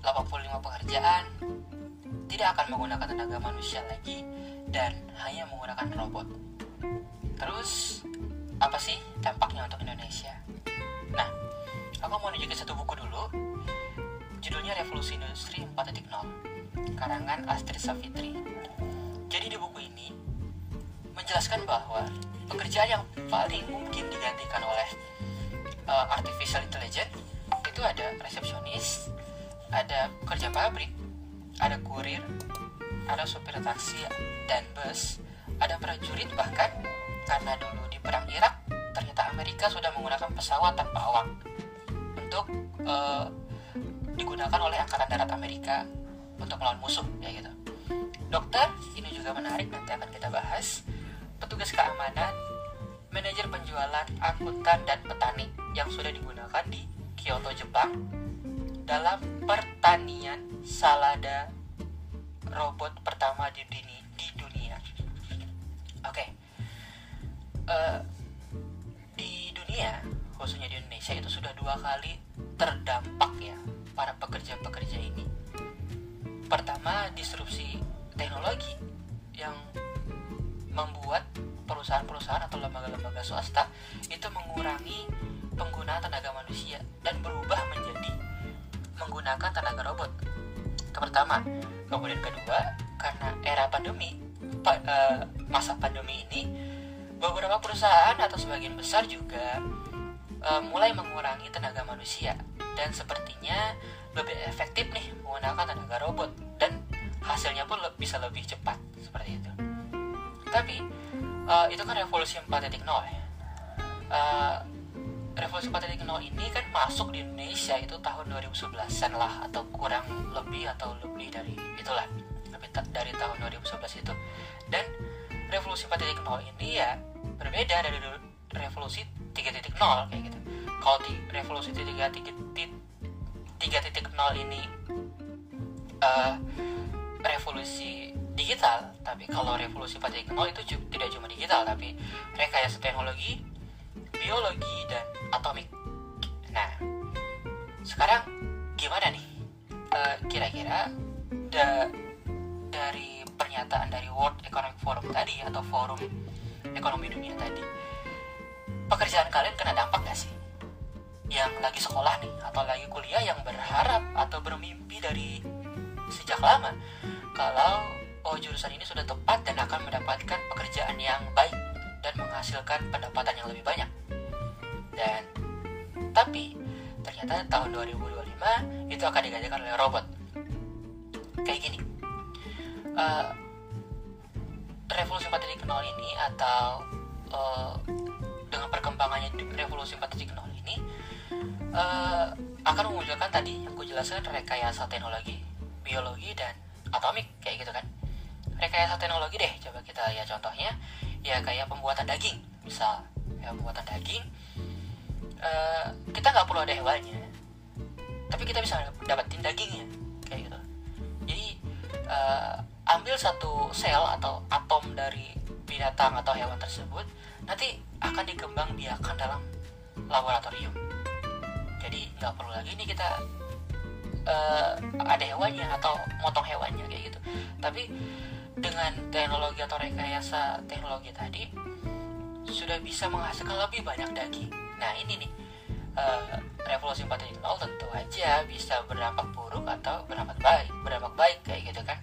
85 pekerjaan tidak akan menggunakan tenaga manusia lagi dan hanya menggunakan robot. Terus apa sih dampaknya untuk Indonesia? Nah, aku mau nunjukin satu buku dulu. Judulnya Revolusi Industri 4.0 karangan Astrid Savitri. Jadi di buku ini menjelaskan bahwa pekerjaan yang paling mungkin digantikan oleh uh, artificial intelligence itu ada resepsionis, ada pekerja pabrik, ada kurir, ada supir taksi dan bus, ada prajurit bahkan karena dulu di perang Irak ternyata Amerika sudah menggunakan pesawat tanpa awak untuk uh, digunakan oleh angkatan darat Amerika untuk melawan musuh ya gitu. Dokter ini juga menarik nanti akan kita bahas. Petugas keamanan, manajer penjualan, akuntan dan petani yang sudah digunakan di Kyoto Jepang dalam pertanian salada robot pertama di dunia. Di dunia. Oke, okay. uh, di dunia khususnya di Indonesia itu sudah dua kali terdampak ya para pekerja-pekerja ini. Pertama disrupsi teknologi yang membuat perusahaan-perusahaan atau lembaga-lembaga swasta pertama. Kemudian kedua, karena era pandemi, pa, e, masa pandemi ini, beberapa perusahaan atau sebagian besar juga e, mulai mengurangi tenaga manusia dan sepertinya lebih efektif nih menggunakan tenaga robot dan hasilnya pun le bisa lebih cepat seperti itu. Tapi uh, itu kan revolusi 4.0 ya. Uh, revolusi 4.0 ini kan masuk di Indonesia itu tahun 2011an lah atau kurang lebih atau lebih dari itulah lebih dari tahun 2011 itu. Dan revolusi 4.0 ini ya berbeda dari revolusi 3.0 kayak gitu. Kalau di revolusi 3.0 ini uh, revolusi digital tapi kalau revolusi 4.0 itu tidak cuma digital tapi rekayasa teknologi biologi dan atomik nah sekarang gimana nih? Uh, kira-kira da dari pernyataan dari World Economic Forum tadi atau forum ekonomi dunia tadi pekerjaan kalian kena dampak gak sih? Yang lagi sekolah nih atau lagi kuliah yang berharap atau bermimpi dari sejak lama kalau oh jurusan ini sudah tepat dan akan mendapatkan pekerjaan yang baik dan menghasilkan pendapatan yang lebih banyak. Dan tapi ternyata tahun 2025 itu akan digantikan oleh robot. Kayak gini. Uh, revolusi 4.0 ini atau uh, dengan perkembangannya revolusi 4.0 ini uh, akan memunculkan tadi yang kujelaskan rekayasa teknologi, biologi dan atomik kayak gitu kan rekayasa teknologi deh coba kita lihat contohnya ya kayak pembuatan daging misal ya pembuatan daging uh, kita nggak perlu ada hewannya. Tapi kita bisa dapetin dagingnya kayak gitu. Jadi uh, ambil satu sel atau atom dari binatang atau hewan tersebut nanti akan dikembang biakan dalam laboratorium. Jadi nggak perlu lagi nih kita uh, ada hewannya atau motong hewannya kayak gitu. Tapi dengan teknologi atau rekayasa teknologi tadi sudah bisa menghasilkan lebih banyak daging. Nah ini nih uh, revolusi 4.0 tentu aja bisa berdampak buruk atau berdampak baik, berdampak baik kayak gitu kan.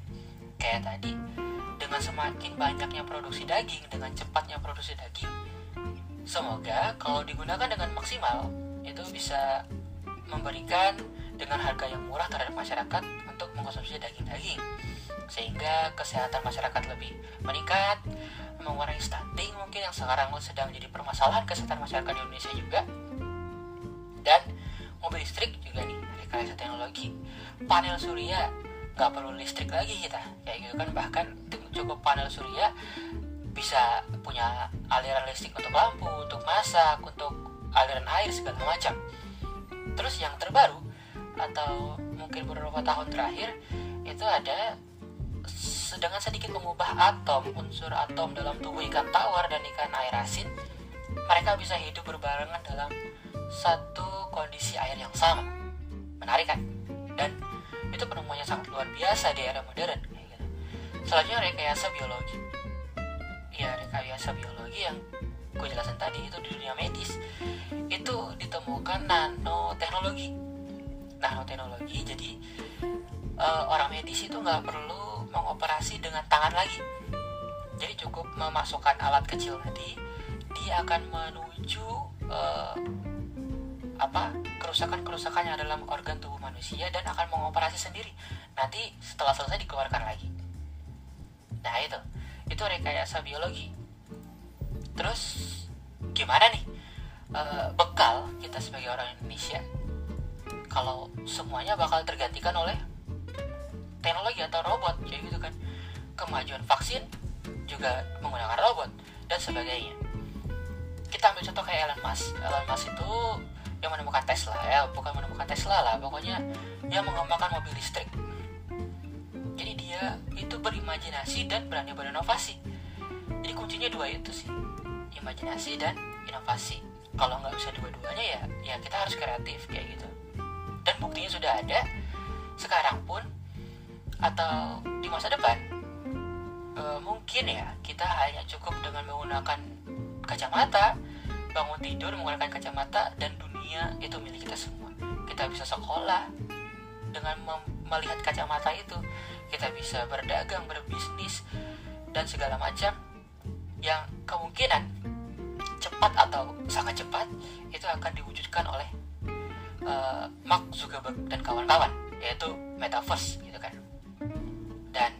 Kayak tadi dengan semakin banyaknya produksi daging, dengan cepatnya produksi daging, semoga kalau digunakan dengan maksimal itu bisa memberikan dengan harga yang murah terhadap masyarakat untuk mengkonsumsi daging-daging sehingga kesehatan masyarakat lebih meningkat mengurangi stunting mungkin yang sekarang sedang menjadi permasalahan kesehatan masyarakat di Indonesia juga. Dan mobil listrik juga nih rekayasa teknologi. Panel surya nggak perlu listrik lagi kita kayak gitu kan. Bahkan cukup panel surya bisa punya aliran listrik untuk lampu untuk masak untuk aliran air segala macam. Terus yang terbaru atau mungkin beberapa tahun terakhir itu ada dengan sedikit mengubah atom unsur atom dalam tubuh ikan tawar dan ikan air asin mereka bisa hidup berbarengan dalam satu kondisi air yang sama. Menarik kan? Dan itu penemuannya sangat luar biasa di era modern gitu. selanjutnya rekayasa biologi. Ya rekayasa biologi yang gue jelasin tadi itu di dunia medis itu ditemukan nanoteknologi. Nanoteknologi jadi uh, orang medis itu nggak perlu mengoperasi dengan tangan lagi. Jadi cukup memasukkan alat kecil tadi dia akan menuju uh, apa kerusakan-kerusakan yang dalam organ tubuh manusia dan akan mengoperasi sendiri. Nanti setelah selesai dikeluarkan lagi. Nah itu. Itu rekayasa biologi. Terus gimana nih? E, bekal kita sebagai orang Indonesia. Kalau semuanya bakal tergantikan oleh teknologi atau robot jadi gitu kan. Kemajuan vaksin juga menggunakan robot dan sebagainya. Kita ambil contoh kayak Elon Musk. Elon Musk itu yang menemukan Tesla ya bukan menemukan Tesla lah pokoknya dia mengembangkan mobil listrik. Jadi dia itu berimajinasi dan berani berinovasi. Jadi kuncinya dua itu sih imajinasi dan inovasi. Kalau nggak bisa dua-duanya ya ya kita harus kreatif kayak gitu. Dan buktinya sudah ada. Sekarang pun atau di masa depan e, mungkin ya kita hanya cukup dengan menggunakan kacamata bangun tidur menggunakan kacamata dan dunia itu milik kita semua. Kita bisa sekolah dengan melihat kacamata itu. Kita bisa berdagang berbisnis dan segala macam yang kemungkinan cepat atau sangat cepat itu akan diwujudkan oleh uh, Mark Zuckerberg dan kawan-kawan yaitu metaverse gitu kan dan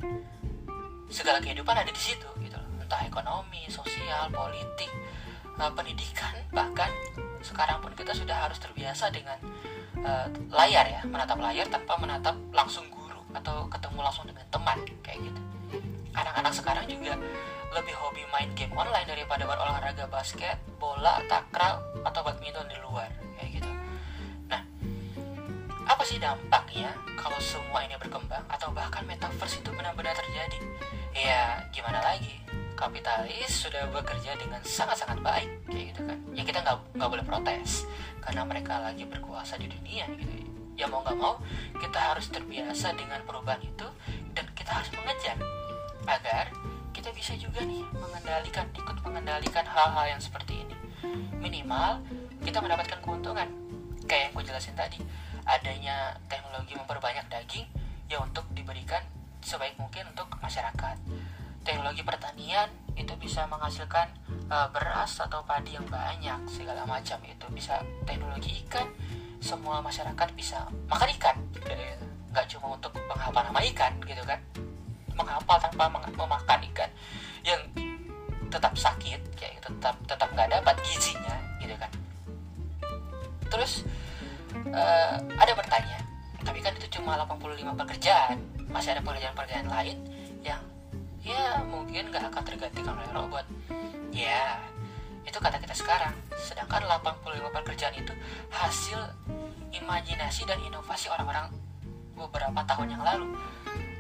segala kehidupan ada di situ gitu loh entah ekonomi sosial politik uh, pendidikan bahkan sekarang pun kita sudah harus terbiasa dengan uh, layar ya menatap layar tanpa menatap langsung guru atau ketemu langsung dengan teman kayak gitu anak-anak sekarang juga lebih hobi main game online daripada berolahraga basket, bola, takraw, atau badminton di luar kayak gitu. Sih dampaknya kalau semua ini berkembang atau bahkan metaverse itu benar-benar terjadi? Ya, gimana lagi? Kapitalis sudah bekerja dengan sangat-sangat baik kayak gitu kan. Ya kita nggak nggak boleh protes karena mereka lagi berkuasa di dunia gitu. Ya mau nggak mau kita harus terbiasa dengan perubahan itu dan kita harus mengejar agar kita bisa juga nih mengendalikan ikut mengendalikan hal-hal yang seperti ini minimal kita mendapatkan keuntungan kayak yang gue jelasin tadi adanya teknologi memperbanyak daging ya untuk diberikan sebaik mungkin untuk masyarakat. Teknologi pertanian itu bisa menghasilkan uh, beras atau padi yang banyak segala macam. Itu bisa teknologi ikan semua masyarakat bisa makan ikan. Nggak cuma untuk menghafal nama ikan gitu kan? Menghafal tanpa memakan ikan yang tetap sakit kayak gitu tetap tetap nggak dapat gizinya gitu kan? Terus uh, ada bertanya tapi kan itu cuma 85 pekerjaan masih ada pekerjaan-pekerjaan lain yang ya mungkin nggak akan tergantikan oleh robot. Ya itu kata kita sekarang. Sedangkan 85 pekerjaan itu hasil imajinasi dan inovasi orang-orang beberapa tahun yang lalu.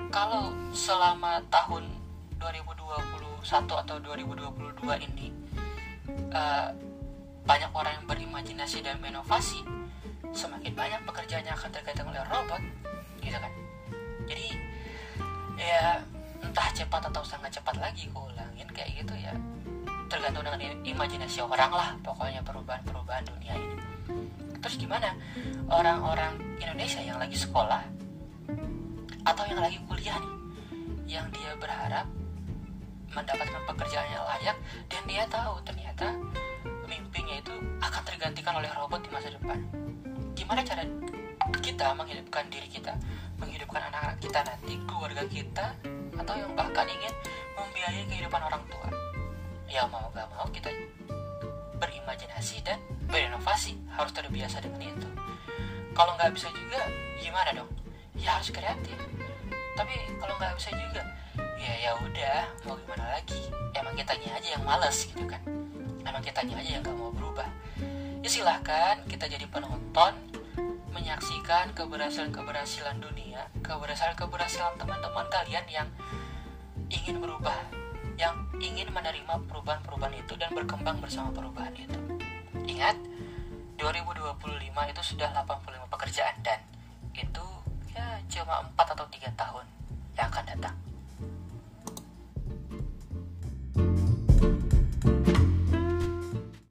Kalau selama tahun 2021 atau 2022 ini uh, banyak orang yang berimajinasi dan berinovasi semakin banyak pekerjaannya akan tergantung oleh robot gitu kan. Jadi ya entah cepat atau sangat cepat lagi gue ulangin kayak gitu ya. Tergantung dengan imajinasi orang lah pokoknya perubahan-perubahan dunia ini. Terus gimana? Orang-orang Indonesia yang lagi sekolah atau yang lagi kuliah nih yang dia berharap mendapatkan pekerjaan yang layak dan dia tahu ternyata mimpinya itu akan tergantikan oleh robot di masa depan gimana cara kita menghidupkan diri kita? Menghidupkan anak-anak kita nanti keluarga kita atau yang bahkan ingin membiayai kehidupan orang tua? Ya mau gak mau kita berimajinasi dan berinovasi. Harus terbiasa dengan itu. Kalau nggak bisa juga gimana dong? Ya harus kreatif. Tapi kalau nggak bisa juga ya ya udah mau gimana lagi? Emang kitanya aja yang males gitu kan? Emang kitanya aja yang nggak mau berubah. Ya silahkan kita jadi penonton menyaksikan keberhasilan-keberhasilan dunia keberhasilan-keberhasilan teman-teman kalian yang ingin berubah yang ingin menerima perubahan-perubahan itu dan berkembang bersama perubahan itu. Ingat, 2025 itu sudah 85 pekerjaan dan itu ya cuma 4 atau 3 tahun yang akan datang.